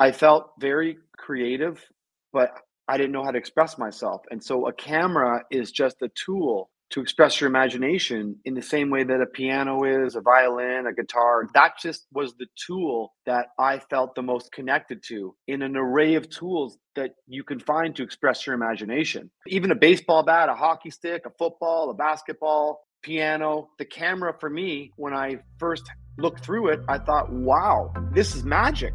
I felt very creative, but I didn't know how to express myself. And so a camera is just a tool to express your imagination in the same way that a piano is, a violin, a guitar. That just was the tool that I felt the most connected to in an array of tools that you can find to express your imagination. Even a baseball bat, a hockey stick, a football, a basketball, piano. The camera for me, when I first looked through it, I thought, wow, this is magic.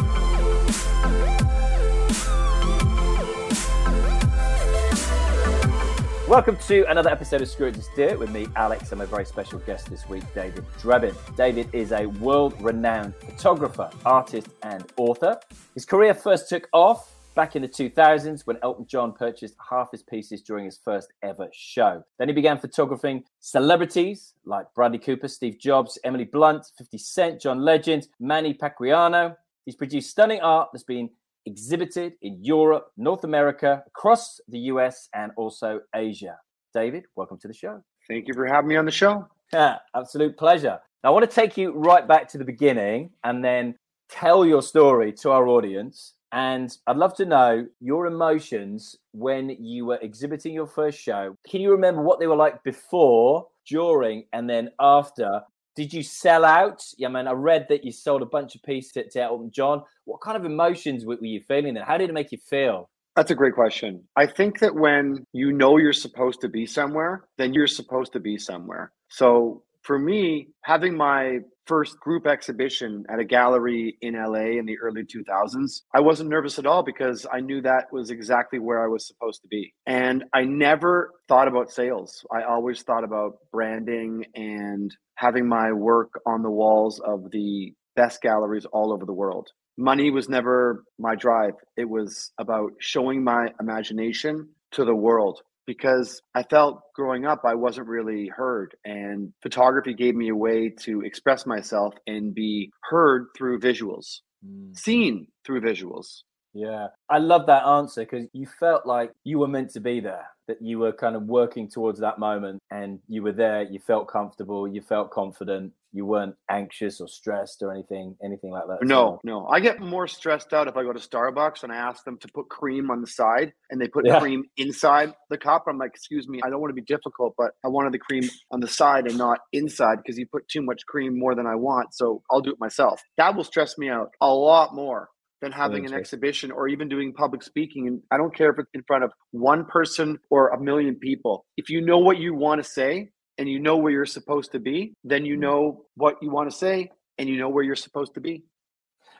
Welcome to another episode of Screw It Just Do It with me, Alex, and my very special guest this week, David Drebin. David is a world renowned photographer, artist, and author. His career first took off back in the 2000s when Elton John purchased half his pieces during his first ever show. Then he began photographing celebrities like Bradley Cooper, Steve Jobs, Emily Blunt, 50 Cent, John Legend, Manny Pacquiao. He's produced stunning art that's been exhibited in Europe, North America, across the US, and also Asia. David, welcome to the show. Thank you for having me on the show. Yeah, absolute pleasure. Now, I want to take you right back to the beginning and then tell your story to our audience. And I'd love to know your emotions when you were exhibiting your first show. Can you remember what they were like before, during, and then after? Did you sell out? Yeah, man, I read that you sold a bunch of pieces to, to Elton John. What kind of emotions were you feeling then? How did it make you feel? That's a great question. I think that when you know you're supposed to be somewhere, then you're supposed to be somewhere. So for me, having my first group exhibition at a gallery in LA in the early 2000s, I wasn't nervous at all because I knew that was exactly where I was supposed to be. And I never thought about sales. I always thought about branding and having my work on the walls of the best galleries all over the world. Money was never my drive. It was about showing my imagination to the world because I felt growing up I wasn't really heard. And photography gave me a way to express myself and be heard through visuals, mm. seen through visuals. Yeah, I love that answer because you felt like you were meant to be there, that you were kind of working towards that moment and you were there, you felt comfortable, you felt confident, you weren't anxious or stressed or anything, anything like that. No, no. I get more stressed out if I go to Starbucks and I ask them to put cream on the side and they put yeah. cream inside the cup. I'm like, excuse me, I don't want to be difficult, but I wanted the cream on the side and not inside because you put too much cream more than I want. So I'll do it myself. That will stress me out a lot more than having an exhibition or even doing public speaking. And I don't care if it's in front of one person or a million people. If you know what you want to say and you know where you're supposed to be, then you mm. know what you want to say and you know where you're supposed to be.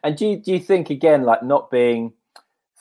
And do you, do you think again, like not being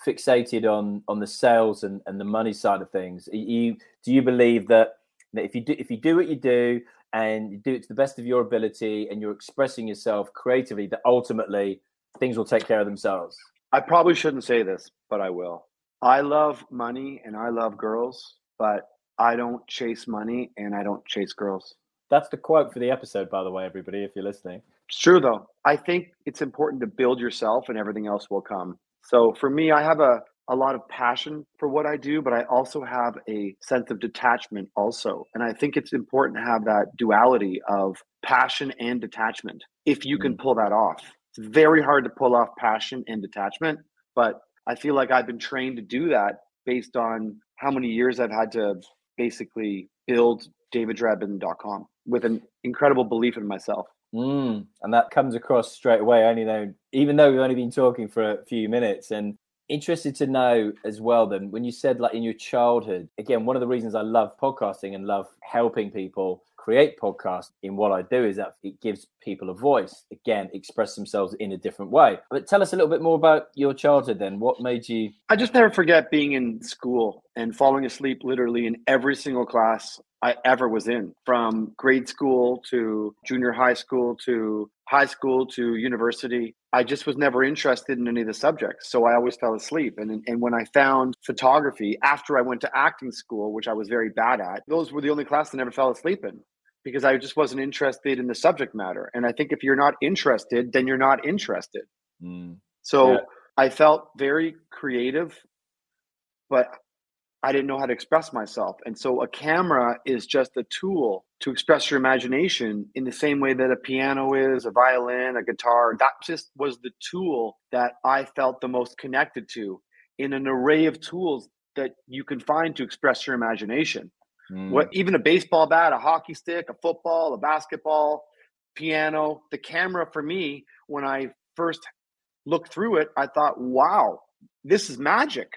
fixated on on the sales and, and the money side of things, you do you believe that, that if you do if you do what you do and you do it to the best of your ability and you're expressing yourself creatively, that ultimately things will take care of themselves. I probably shouldn't say this, but I will. I love money and I love girls, but I don't chase money and I don't chase girls. That's the quote for the episode, by the way, everybody, if you're listening. It's true, though. I think it's important to build yourself and everything else will come. So for me, I have a, a lot of passion for what I do, but I also have a sense of detachment also. And I think it's important to have that duality of passion and detachment if you can mm. pull that off. It's very hard to pull off passion and detachment, but I feel like I've been trained to do that based on how many years I've had to basically build daviddrebin.com with an incredible belief in myself. Mm, and that comes across straight away. Only though, even though we've only been talking for a few minutes, and interested to know as well then when you said like in your childhood again one of the reasons i love podcasting and love helping people create podcasts in what i do is that it gives people a voice again express themselves in a different way. But tell us a little bit more about your childhood then. What made you i just never forget being in school and falling asleep literally in every single class I ever was in from grade school to junior high school to high school to university. I just was never interested in any of the subjects. So I always fell asleep. And, and when I found photography after I went to acting school, which I was very bad at, those were the only classes I never fell asleep in because I just wasn't interested in the subject matter. And I think if you're not interested, then you're not interested. Mm. So yeah. I felt very creative, but I didn't know how to express myself. And so a camera is just a tool to express your imagination in the same way that a piano is, a violin, a guitar. That just was the tool that I felt the most connected to in an array of tools that you can find to express your imagination. Mm. What even a baseball bat, a hockey stick, a football, a basketball, piano, the camera for me when I first looked through it, I thought, wow, this is magic.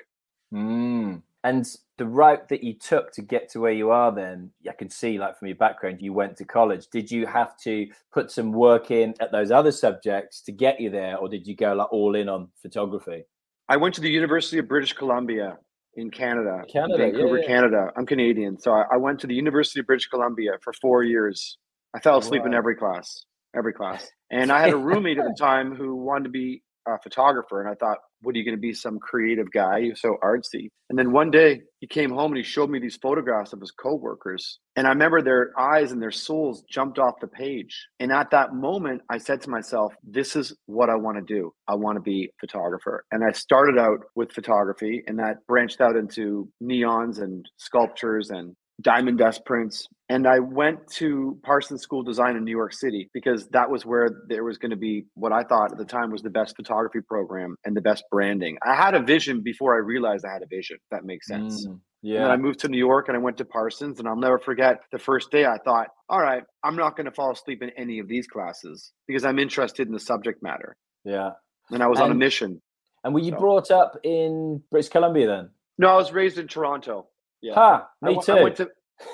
Mm. And the route that you took to get to where you are, then I can see, like from your background, you went to college. Did you have to put some work in at those other subjects to get you there, or did you go like all in on photography? I went to the University of British Columbia in Canada, Canada, Vancouver, yeah, yeah. Canada. I'm Canadian, so I, I, went to the University of British Columbia for four years. I fell asleep wow. in every class, every class, and I had a roommate at the time who wanted to be photographer, and I thought, what are you going to be, some creative guy? You're so artsy. And then one day he came home and he showed me these photographs of his coworkers, and I remember their eyes and their souls jumped off the page. And at that moment, I said to myself, this is what I want to do. I want to be a photographer. And I started out with photography, and that branched out into neons and sculptures and diamond dust prints. And I went to Parsons School of Design in New York City because that was where there was going to be what I thought at the time was the best photography program and the best branding. I had a vision before I realized I had a vision. that makes sense. Mm, yeah. And I moved to New York and I went to Parsons. And I'll never forget the first day I thought, all right, I'm not going to fall asleep in any of these classes because I'm interested in the subject matter. Yeah. And I was and, on a mission. And were you so. brought up in British Columbia then? No, I was raised in Toronto. Yeah. Ha, me I, too. I went to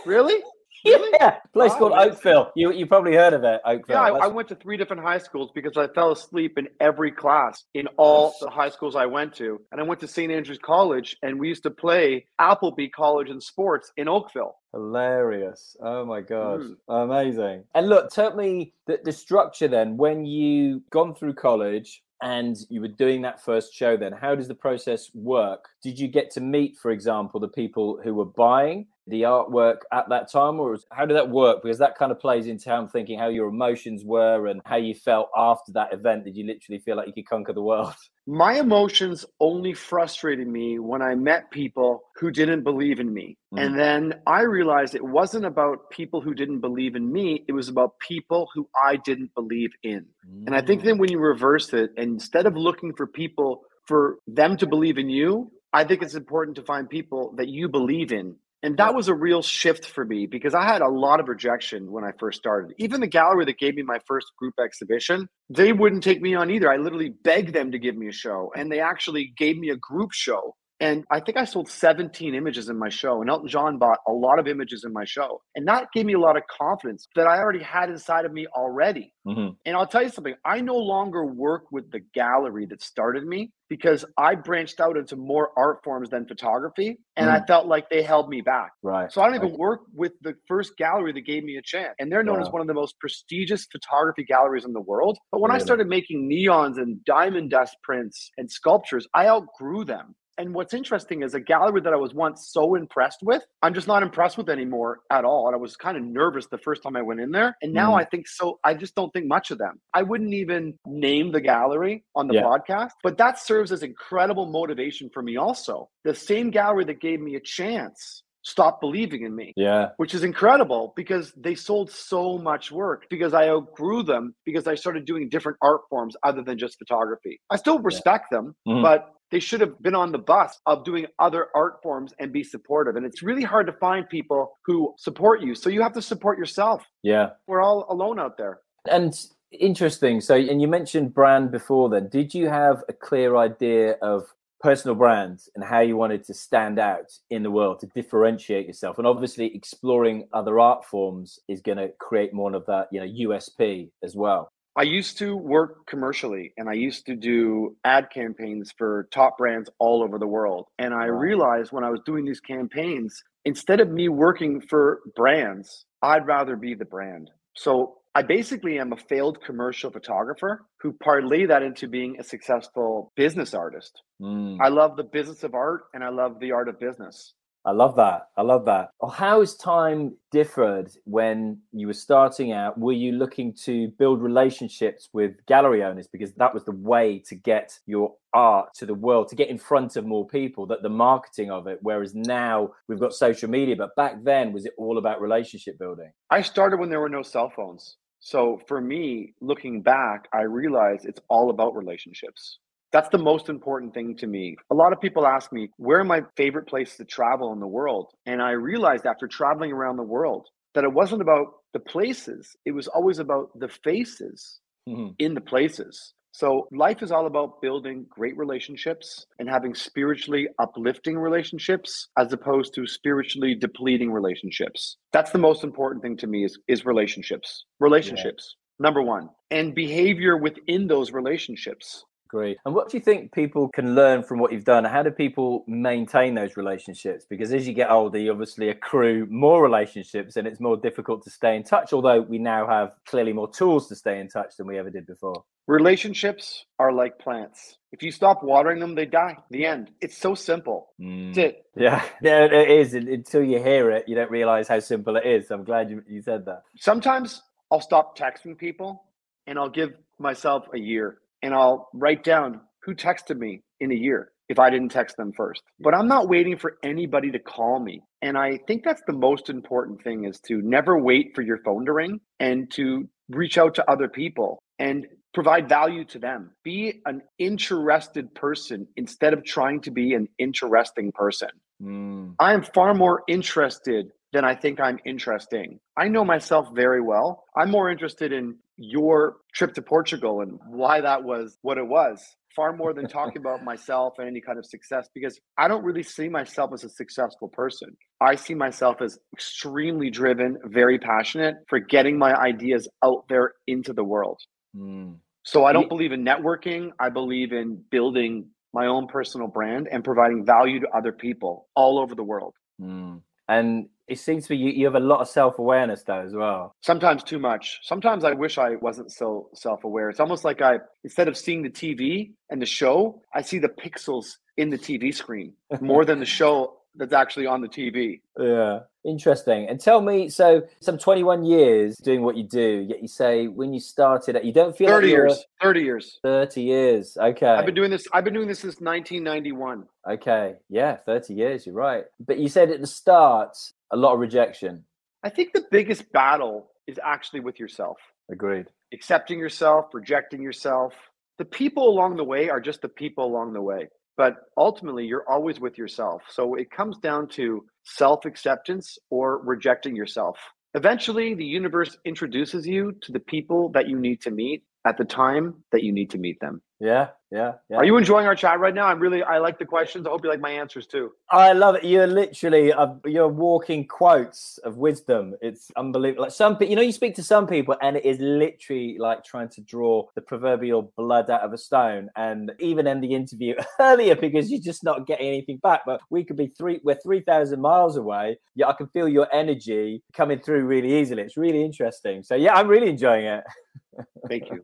really. Really? Yeah, place called Oakville. You you probably heard of it, Oakville. Yeah, I, I, went to three different high schools because I fell asleep in every class in all the high schools I went to, and I went to St Andrews College, and we used to play Appleby College in sports in Oakville. Hilarious! Oh my god, mm. amazing! And look, tell me the, the structure then. When you gone through college, and you were doing that first show then how does the process work did you get to meet for example the people who were buying the artwork at that time or how did that work? Because that kind of plays into how i'm thinking how your emotions were and how you felt after that event. Did you literally feel like you could conquer the world? My emotions only frustrated me when i met people who didn't believe in me. Mm. and then i realized it wasn't about people who didn't believe in me it was about people who i didn't believe in. Mm. and i think then when you reverse it instead of looking for people for them to believe in you I think it's important to find people that you believe in and that was a real shift for me because I had a lot of rejection when I first started. Even the gallery that gave me my first group exhibition, they wouldn't take me on either. I literally begged them to give me a show, and they actually gave me a group show and I think I sold 17 images in my show. And Elton John bought a lot of images in my show. And that gave me a lot of confidence that I already had inside of me already. Mm-hmm. And I'll tell you something I no longer work with the gallery that started me because I branched out into more art forms than photography. And mm-hmm. I felt like they held me back. Right. So I don't even right. work with the first gallery that gave me a chance. And they're known wow. as one of the most prestigious photography galleries in the world. But when really? I started making neons and diamond dust prints and sculptures, I outgrew them. And what's interesting is a gallery that I was once so impressed with, I'm just not impressed with anymore at all. And I was kind of nervous the first time I went in there. And now mm. I think so, I just don't think much of them. I wouldn't even name the gallery on the yeah. podcast, but that serves as incredible motivation for me also. The same gallery that gave me a chance stopped believing in me. Yeah. Which is incredible because they sold so much work because I outgrew them because I started doing different art forms other than just photography. I still respect yeah. them, mm-hmm. but they should have been on the bus of doing other art forms and be supportive. And it's really hard to find people who support you. So you have to support yourself. Yeah. We're all alone out there. And interesting. So, and you mentioned brand before then. Did you have a clear idea of personal brand and how you wanted to stand out in the world to differentiate yourself and obviously exploring other art forms is going to create more of that you know usp as well I used to work commercially and I used to do ad campaigns for top brands all over the world. And I realized when I was doing these campaigns, instead of me working for brands, I'd rather be the brand. So I basically am a failed commercial photographer who parlay that into being a successful business artist. Mm. I love the business of art and I love the art of business. I love that. I love that. How has time differed when you were starting out? Were you looking to build relationships with gallery owners because that was the way to get your art to the world, to get in front of more people, that the marketing of it? Whereas now we've got social media, but back then, was it all about relationship building? I started when there were no cell phones. So for me, looking back, I realized it's all about relationships. That's the most important thing to me. A lot of people ask me, where are my favorite places to travel in the world? And I realized after traveling around the world that it wasn't about the places, it was always about the faces mm-hmm. in the places. So life is all about building great relationships and having spiritually uplifting relationships as opposed to spiritually depleting relationships. That's the most important thing to me is, is relationships. Relationships. Yeah. Number one, and behavior within those relationships. Great. And what do you think people can learn from what you've done? How do people maintain those relationships? Because as you get older, you obviously accrue more relationships and it's more difficult to stay in touch, although we now have clearly more tools to stay in touch than we ever did before. Relationships are like plants. If you stop watering them, they die. The end. It's so simple. Mm. That's it. Yeah, yeah, it is. Until you hear it, you don't realize how simple it is. I'm glad you, you said that. Sometimes I'll stop texting people and I'll give myself a year and I'll write down who texted me in a year if I didn't text them first. But I'm not waiting for anybody to call me. And I think that's the most important thing is to never wait for your phone to ring and to reach out to other people and provide value to them. Be an interested person instead of trying to be an interesting person. Mm. I am far more interested than I think I'm interesting. I know myself very well. I'm more interested in your trip to Portugal and why that was what it was, far more than talking about myself and any kind of success, because I don't really see myself as a successful person. I see myself as extremely driven, very passionate for getting my ideas out there into the world. Mm. So I don't believe in networking. I believe in building my own personal brand and providing value to other people all over the world. Mm. And it seems to be you, you have a lot of self-awareness though as well sometimes too much sometimes i wish i wasn't so self-aware it's almost like i instead of seeing the tv and the show i see the pixels in the tv screen more than the show that's actually on the TV. Yeah, interesting. And tell me, so some 21 years doing what you do, yet you say when you started, you don't feel 30 like years. 30 years. 30 years. Okay. I've been doing this. I've been doing this since 1991. Okay. Yeah, 30 years. You're right. But you said at the start, a lot of rejection. I think the biggest battle is actually with yourself. Agreed. Accepting yourself, rejecting yourself. The people along the way are just the people along the way but ultimately you're always with yourself so it comes down to self-acceptance or rejecting yourself eventually the universe introduces you to the people that you need to meet at the time that you need to meet them yeah, yeah, yeah. Are you enjoying our chat right now? I'm really, I like the questions. I hope you like my answers too. I love it. You're literally, uh, you're walking quotes of wisdom. It's unbelievable. Like some people, you know, you speak to some people and it is literally like trying to draw the proverbial blood out of a stone. And even in the interview earlier, because you're just not getting anything back. But we could be three, we're 3,000 miles away. Yeah, I can feel your energy coming through really easily. It's really interesting. So yeah, I'm really enjoying it. Thank you.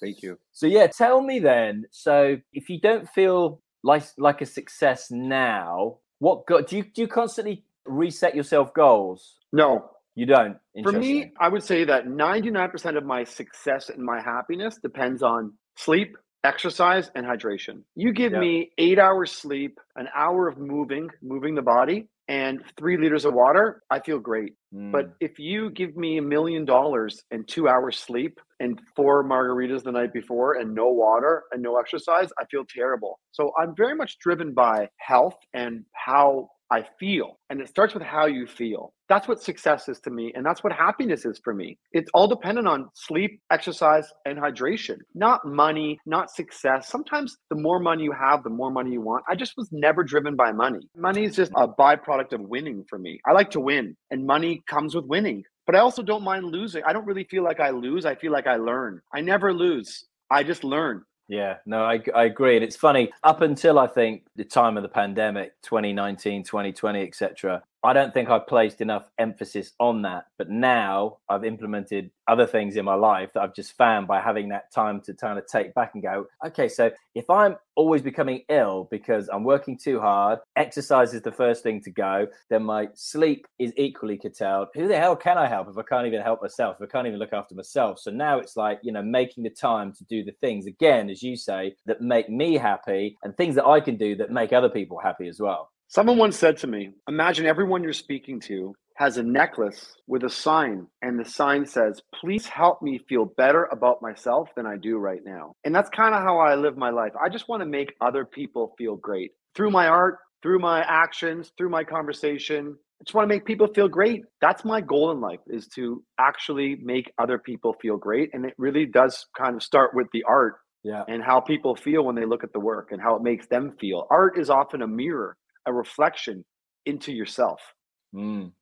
Thank you. So yeah, tell me then. So if you don't feel like like a success now, what go, do you do you constantly reset yourself goals? No, you don't. For me, I would say that 99% of my success and my happiness depends on sleep, exercise, and hydration. You give yep. me eight hours sleep, an hour of moving, moving the body, and three liters of water, I feel great. Mm. But if you give me a million dollars and two hours sleep and four margaritas the night before and no water and no exercise, I feel terrible. So I'm very much driven by health and how I feel. And it starts with how you feel. That's what success is to me. And that's what happiness is for me. It's all dependent on sleep, exercise, and hydration, not money, not success. Sometimes the more money you have, the more money you want. I just was never driven by money. Money is just a byproduct of winning for me. I like to win, and money comes with winning. But I also don't mind losing. I don't really feel like I lose. I feel like I learn. I never lose. I just learn. Yeah, no, I, I agree. And it's funny, up until I think the time of the pandemic, 2019, 2020, etc., I don't think I placed enough emphasis on that. But now I've implemented other things in my life that I've just found by having that time to kind of take back and go, okay, so if I'm always becoming ill because I'm working too hard, exercise is the first thing to go, then my sleep is equally curtailed. Who the hell can I help if I can't even help myself, if I can't even look after myself? So now it's like, you know, making the time to do the things, again, as you say, that make me happy and things that I can do that make other people happy as well. Someone once said to me, Imagine everyone you're speaking to has a necklace with a sign, and the sign says, Please help me feel better about myself than I do right now. And that's kind of how I live my life. I just want to make other people feel great through my art, through my actions, through my conversation. I just want to make people feel great. That's my goal in life is to actually make other people feel great. And it really does kind of start with the art yeah. and how people feel when they look at the work and how it makes them feel. Art is often a mirror a reflection into yourself. Mm.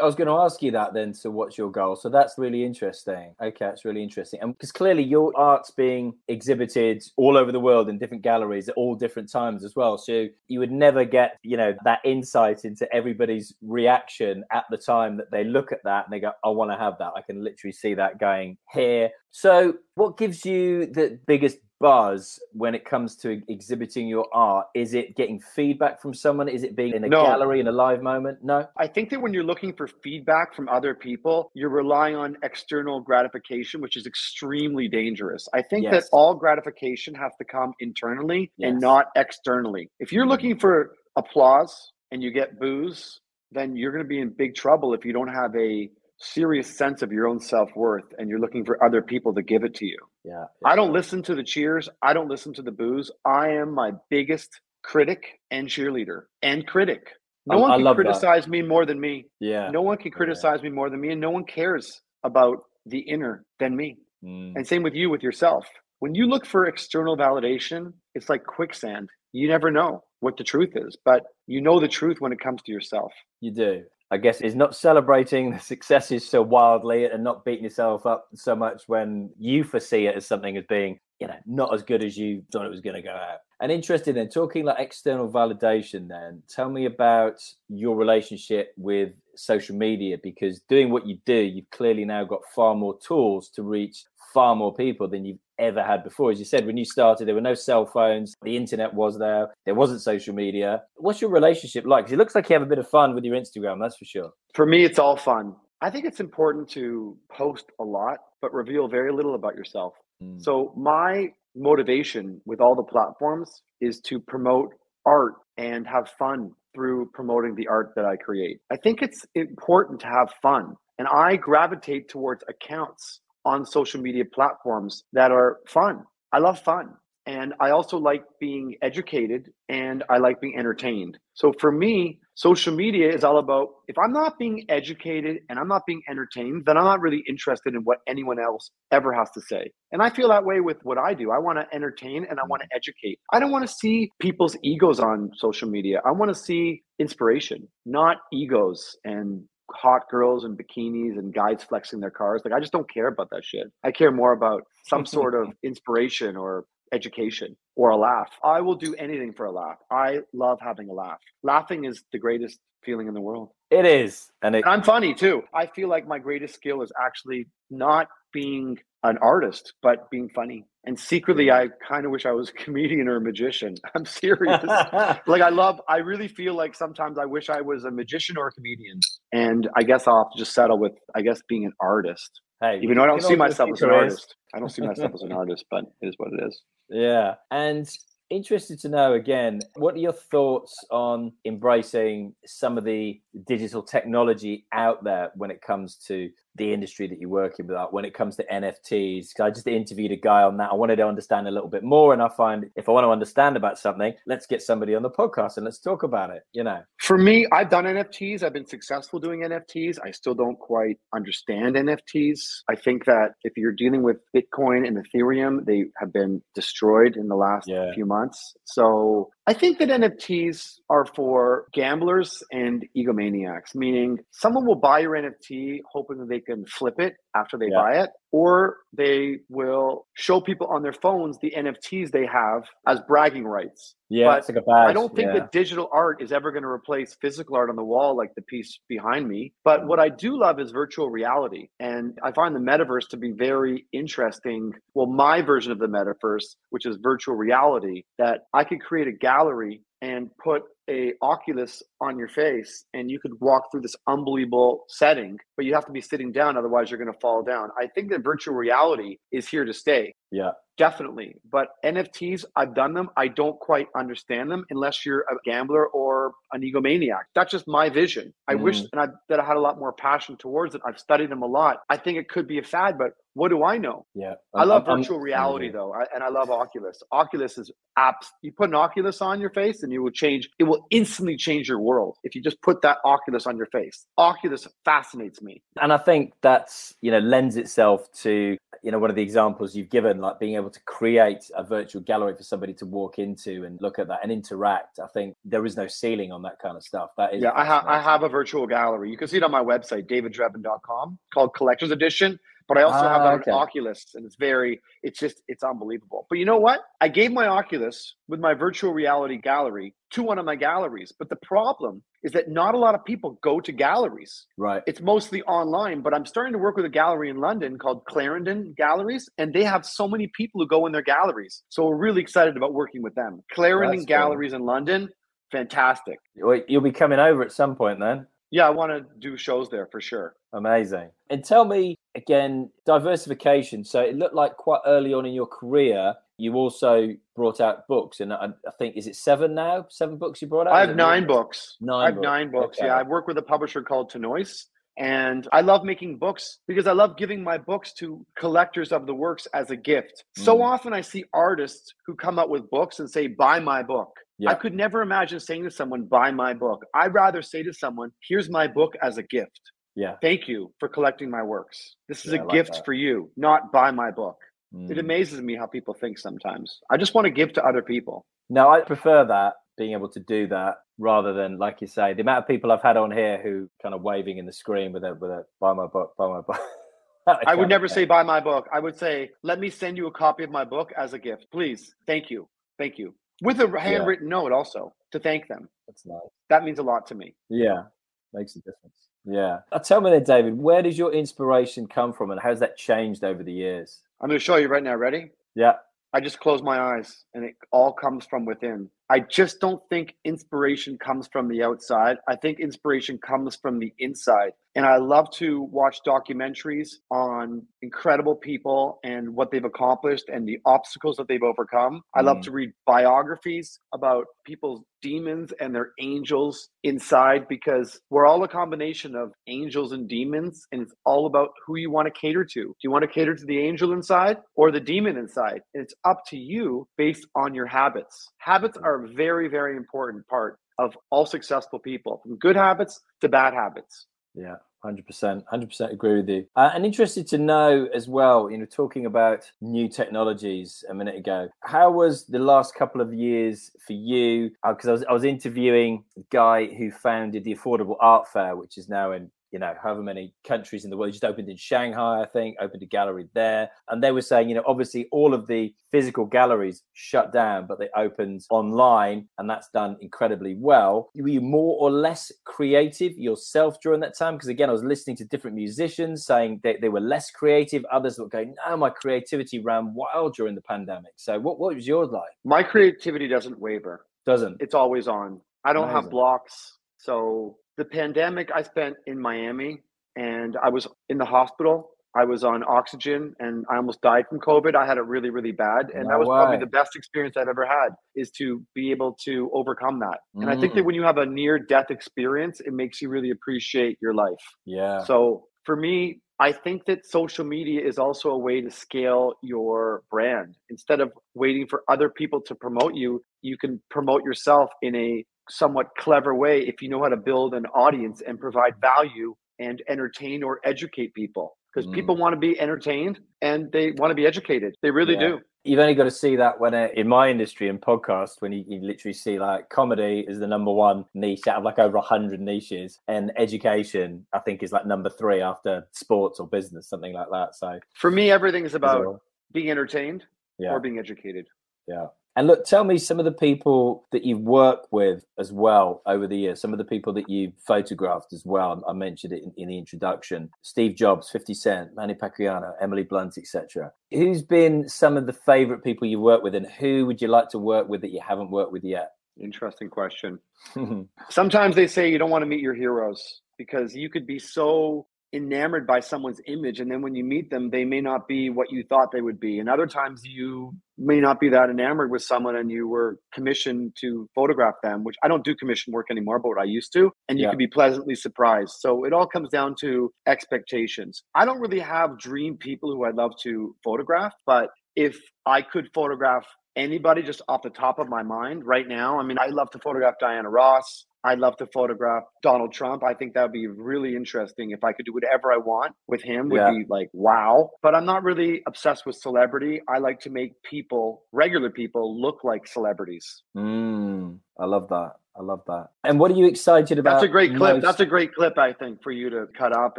I was going to ask you that then. So, what's your goal? So, that's really interesting. Okay, that's really interesting. And because clearly your art's being exhibited all over the world in different galleries at all different times as well. So, you would never get, you know, that insight into everybody's reaction at the time that they look at that and they go, I want to have that. I can literally see that going here. So, what gives you the biggest buzz when it comes to exhibiting your art? Is it getting feedback from someone? Is it being in a no. gallery in a live moment? No. I think that when you're looking for feedback from other people, you're relying on external gratification, which is extremely dangerous. I think yes. that all gratification has to come internally yes. and not externally. If you're looking for applause and you get boos, then you're going to be in big trouble if you don't have a serious sense of your own self-worth and you're looking for other people to give it to you. Yeah, yeah. I don't listen to the cheers, I don't listen to the boos. I am my biggest critic and cheerleader and critic. No I, one can criticize that. me more than me. Yeah. No one can criticize yeah. me more than me and no one cares about the inner than me. Mm. And same with you with yourself. When you look for external validation, it's like quicksand. You never know what the truth is, but you know the truth when it comes to yourself. You do. I guess is not celebrating the successes so wildly and not beating yourself up so much when you foresee it as something as being, you know, not as good as you thought it was going to go out. And interesting then, talking like external validation, then tell me about your relationship with social media because doing what you do, you've clearly now got far more tools to reach far more people than you've ever had before. As you said, when you started, there were no cell phones, the internet was there, there wasn't social media. What's your relationship like? Because it looks like you have a bit of fun with your Instagram, that's for sure. For me, it's all fun. I think it's important to post a lot, but reveal very little about yourself. Mm. So, my motivation with all the platforms is to promote art and have fun through promoting the art that I create. I think it's important to have fun. And I gravitate towards accounts on social media platforms that are fun. I love fun. And I also like being educated and I like being entertained. So for me, social media is all about if I'm not being educated and I'm not being entertained, then I'm not really interested in what anyone else ever has to say. And I feel that way with what I do. I want to entertain and I want to educate. I don't want to see people's egos on social media. I want to see inspiration, not egos and hot girls in bikinis and guys flexing their cars. Like I just don't care about that shit. I care more about some sort of inspiration or education or a laugh. I will do anything for a laugh. I love having a laugh. Laughing is the greatest feeling in the world. It is. And, it- and I'm funny too. I feel like my greatest skill is actually not being an artist, but being funny. And secretly, I kind of wish I was a comedian or a magician. I'm serious. like, I love, I really feel like sometimes I wish I was a magician or a comedian. And I guess I'll have to just settle with, I guess, being an artist. Hey, even though I don't see myself as an artist. I don't see myself as an artist, but it is what it is. Yeah. And Interested to know again, what are your thoughts on embracing some of the digital technology out there when it comes to the industry that you're working with when it comes to NFTs. I just interviewed a guy on that. I wanted to understand a little bit more. And I find if I want to understand about something, let's get somebody on the podcast and let's talk about it, you know. For me, I've done NFTs. I've been successful doing NFTs. I still don't quite understand NFTs. I think that if you're dealing with Bitcoin and Ethereum, they have been destroyed in the last yeah. few months. So I think that NFTs are for gamblers and egomaniacs, meaning someone will buy your NFT hoping that they can flip it after they yeah. buy it, or they will show people on their phones the NFTs they have as bragging rights. Yeah, but like I don't think yeah. that digital art is ever going to replace physical art on the wall, like the piece behind me. But mm. what I do love is virtual reality, and I find the metaverse to be very interesting. Well, my version of the metaverse, which is virtual reality, that I could create a gallery and put a oculus on your face and you could walk through this unbelievable setting but you have to be sitting down otherwise you're going to fall down. I think that virtual reality is here to stay yeah definitely but nfts i've done them i don't quite understand them unless you're a gambler or an egomaniac that's just my vision i mm. wish and I, that i had a lot more passion towards it i've studied them a lot i think it could be a fad but what do I know? Yeah, I'm, i love I'm, virtual I'm, reality though, I, and I love Oculus. Oculus is apps. You put an Oculus on your face, and you will change. It will instantly change your world if you just put that Oculus on your face. Oculus fascinates me, and I think that's you know lends itself to you know one of the examples you've given, like being able to create a virtual gallery for somebody to walk into and look at that and interact. I think there is no ceiling on that kind of stuff. That is yeah. I have I have a virtual gallery. You can see it on my website, daviddrebin.com, called Collector's Edition but I also have ah, okay. an Oculus, and it's very, it's just, it's unbelievable. But you know what? I gave my Oculus with my virtual reality gallery to one of my galleries. But the problem is that not a lot of people go to galleries. Right. It's mostly online. But I'm starting to work with a gallery in London called Clarendon Galleries, and they have so many people who go in their galleries. So we're really excited about working with them. Clarendon That's Galleries cool. in London, fantastic. You'll be coming over at some point then. Yeah, I want to do shows there for sure. Amazing. And tell me again, diversification. So it looked like quite early on in your career, you also brought out books, and I, I think is it seven now? Seven books you brought out? I have nine books. Nine. I have books. nine books. Okay. Yeah, I work with a publisher called teNeues, and I love making books because I love giving my books to collectors of the works as a gift. Mm. So often I see artists who come up with books and say, "Buy my book." Yeah. I could never imagine saying to someone, buy my book. I'd rather say to someone, here's my book as a gift. Yeah. Thank you for collecting my works. This is yeah, a gift for you, not buy my book. Mm. It amazes me how people think sometimes. I just want to give to other people. No, I prefer that, being able to do that rather than, like you say, the amount of people I've had on here who kind of waving in the screen with a, with a buy my book, buy my book. I, would never say buy my book. I would say, let me send you a copy of my book as a gift. Please. Thank you. Thank you with a handwritten yeah. note also to thank them. That's nice. That means a lot to me. Yeah, makes a difference. Yeah. Tell me then, David, where does your inspiration come from and how's that changed over the years? I'm going to show you right now. Ready? Yeah. I just close my eyes and it all comes from within. I just don't think inspiration comes from the outside. I think inspiration comes from the inside. And I love to watch documentaries on incredible people and what they've accomplished and the obstacles that they've overcome. I love mm. to read biographies about people's demons and their angels inside because we're all a combination of angels and demons. And it's all about who you want to cater to. Do you want to cater to the angel inside or the demon inside? And it's up to you based on your habits. Habits are very, very important part of all successful people, from good habits to bad habits. Yeah, hundred percent, hundred percent agree with you. Uh, and interested to know as well. You know, talking about new technologies a minute ago. How was the last couple of years for you? Because uh, I was I was interviewing a guy who founded the Affordable Art Fair, which is now in you know, however many countries in the world. He just opened in Shanghai, I think, opened a gallery there. And they were saying, you know, obviously all of the physical galleries shut down, but they opened online and that's done incredibly well. Were you more or less creative yourself during that time? Because again, I was listening to different musicians saying they, they were less creative. Others were going, no, my creativity ran wild during the pandemic. So what, what was yours like? My creativity doesn't waver. Doesn't. It's always on. I don't Amazing. have blocks. So the pandemic I spent in Miami and I was in the hospital I was on oxygen and I almost died from COVID. I had it really, really bad. And No that was probably the best experience I've ever had is to be able to overcome that. And I think Mm. that when you have a near death experience, it makes you really appreciate your life. Yeah. So for me, I think that social media is also a way to scale your brand. Instead of waiting for other people to promote you, you can promote yourself in a somewhat clever way if you know how to build an audience and provide value and entertain or educate people. Because Mm. people want to be entertained and they want to be educated. They really Yeah. do. You've only got to see that when it, in my industry in podcast, when you, you literally see like comedy is the number one niche out of like over 100 niches, and education, I think, is like number three after sports or business, something like that. So, For me, everything is about being entertained yeah. or being educated. Yeah. And look, tell me some of the people that you've worked with as well over the years, some of the people that you've photographed as well. I mentioned it in, in the introduction. Steve Jobs, 50 Cent, Manny Pacquiao, Emily Blunt, etc. Who's been some of the favorite people you work with and who would you like to work with that you haven't worked with yet? Interesting question. Sometimes they say you don't want to meet your heroes because you could be so enamored by someone's image and then when you meet them they may not be what you thought they would be. And other times you may not be that enamored with someone and you were commissioned to photograph them which i don't do commission work anymore but i used to and you Yeah. could be pleasantly surprised. So it all comes down to expectations. I don't really have dream people who i'd love to photograph but if i could photograph anybody just off the top of my mind right now. I mean, I love to photograph Diana Ross. I'd love to photograph Donald Trump. I think that would be really interesting if I could do whatever I want with him. Would Yeah. be like wow. But I'm not really obsessed with celebrity. I like to make people, regular people, look like celebrities. mm, I love that. I love that. And what are you excited about? That's a great clip. most- That's a great clip, I think, for you to cut up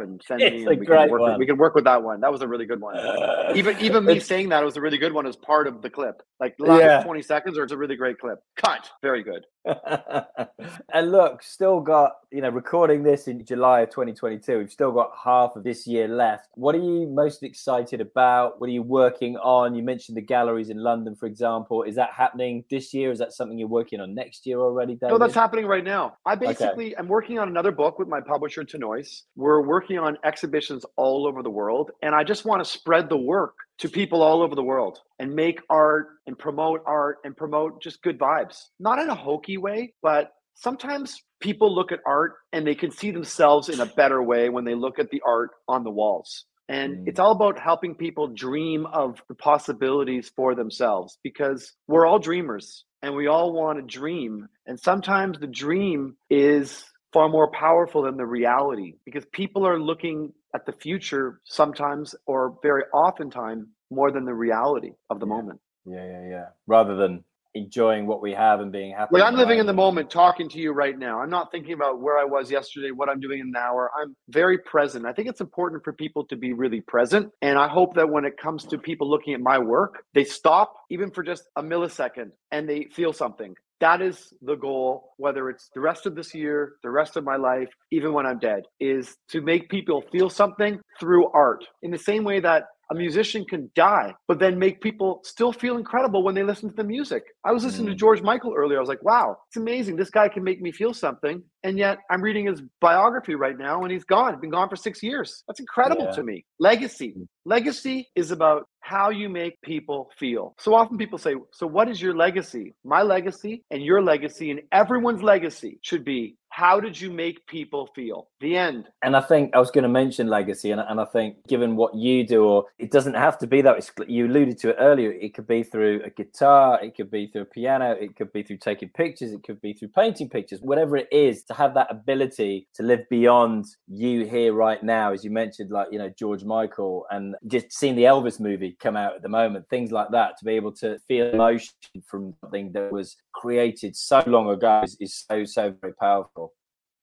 and send It's me. a we great can work. With, one. we can work with that one. That was a really good one. Even even me saying that it was a really good one as part of the clip. Like the last Yeah. 20 seconds, or it's a really great clip. Cut. Very good. and look, still got, you know, recording this in July of 2022. We've still got half of this year left. What are you most excited about? What are you working on? You mentioned the galleries in London, for example. Is that happening this year? Is that something you're working on next year already, David? No, that's happening right now. I basically I'm working on another book with my publisher teNeues. We're working on exhibitions all over the world, and I just want to spread the work to people all over the world and make art and promote art and promote just good vibes. Not in a hokey way, but sometimes people look at art and they can see themselves in a better way when they look at the art on the walls. And Mm. it's all about helping people dream of the possibilities for themselves because we're all dreamers and we all want to dream. And sometimes the dream is far more powerful than the reality because people are looking at the future sometimes or very oftentimes more than the reality of the Yeah. moment. Yeah, yeah, yeah. Rather than enjoying what we have and being happy. Like I'm living in the moment. talking to you right now. I'm not thinking about where I was yesterday, what I'm doing in an hour. I'm very present. I think it's important for people to be really present. And I hope that when it comes to people looking at my work, they stop even for just a millisecond and they feel something. That is the goal, whether it's the rest of this year, the rest of my life, even when I'm dead, is to make people feel something through art in the same way that a musician can die, but then make people still feel incredible when they listen to the music. I was listening to Mm. George Michael earlier. I was like, wow, it's amazing. This guy can make me feel something. And yet I'm reading his biography right now and he's gone. He's been gone for six years. That's incredible Yeah. to me. Legacy. Legacy is about how you make people feel. So often people say, So what is your legacy? My legacy and your legacy and everyone's legacy should be how did you make people feel? The end. And I think I was going to mention legacy, and, and I think given what you do, or it doesn't have to be that. You alluded to it earlier. It could be through a guitar, it could be through a piano, it could be through taking pictures, it could be through painting pictures. Whatever it is, to have that ability to live beyond you here right now, as you mentioned, like you know George Michael, and just seeing the Elvis movie come out at the moment, things like that, to be able to feel emotion from something that was created so long ago is, is so so very powerful.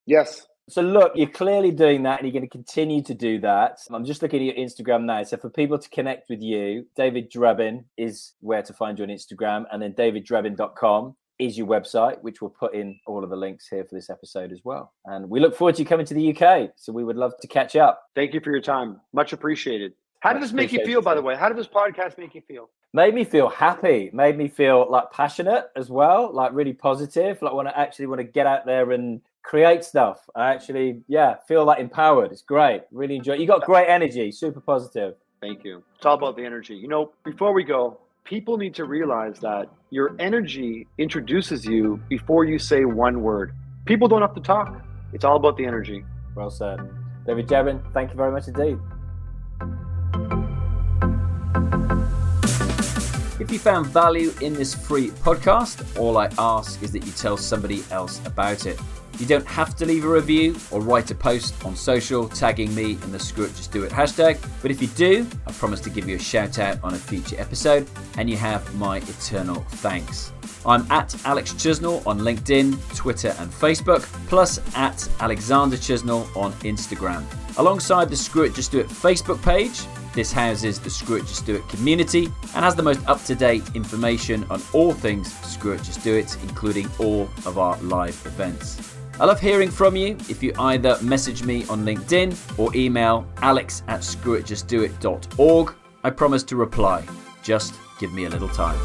Yes. So look, you're clearly doing that and you're going to continue to do that. I'm just looking at your Instagram now. So for people to connect with you, David Drebin is where to find you on Instagram and then daviddrebin.com is your website, which we'll put in all of the links here for this episode as well. And we look forward to you coming to the UK. So we would love to catch up. Thank you for your time. Much appreciated. How did this make you feel, by the way? How did this podcast make you feel? Made me feel happy, made me feel like passionate as well, like really positive. Like want to actually want to get out there and create stuff. I actually, yeah, feel like empowered. It's great. Really enjoy. You got great energy. Super positive. Thank you. It's all about the energy. You know, before we go, people need to realize that your energy introduces you before you say one word. People don't have to talk. It's all about the energy. Well said. David Drebin, thank you very much indeed. You found value in this free podcast, all I ask is that you tell somebody else about it. You don't have to leave a review or write a post on social tagging me in the Screw It Just Do It hashtag, but if you do, I promise to give you a shout out on a future episode and you have my eternal thanks. I'm at Alex Chisnell on LinkedIn, Twitter, and Facebook, plus at Alexander Chisnell on Instagram. Alongside the Screw It Just Do It Facebook page, this houses the Screw It Just Do It community and has the most up to date information on all things Screw It Just Do It, including all of our live events. I love hearing from you if you either message me on LinkedIn or email alex at screwitjustdoit.org. I promise to reply. Just give me a little time.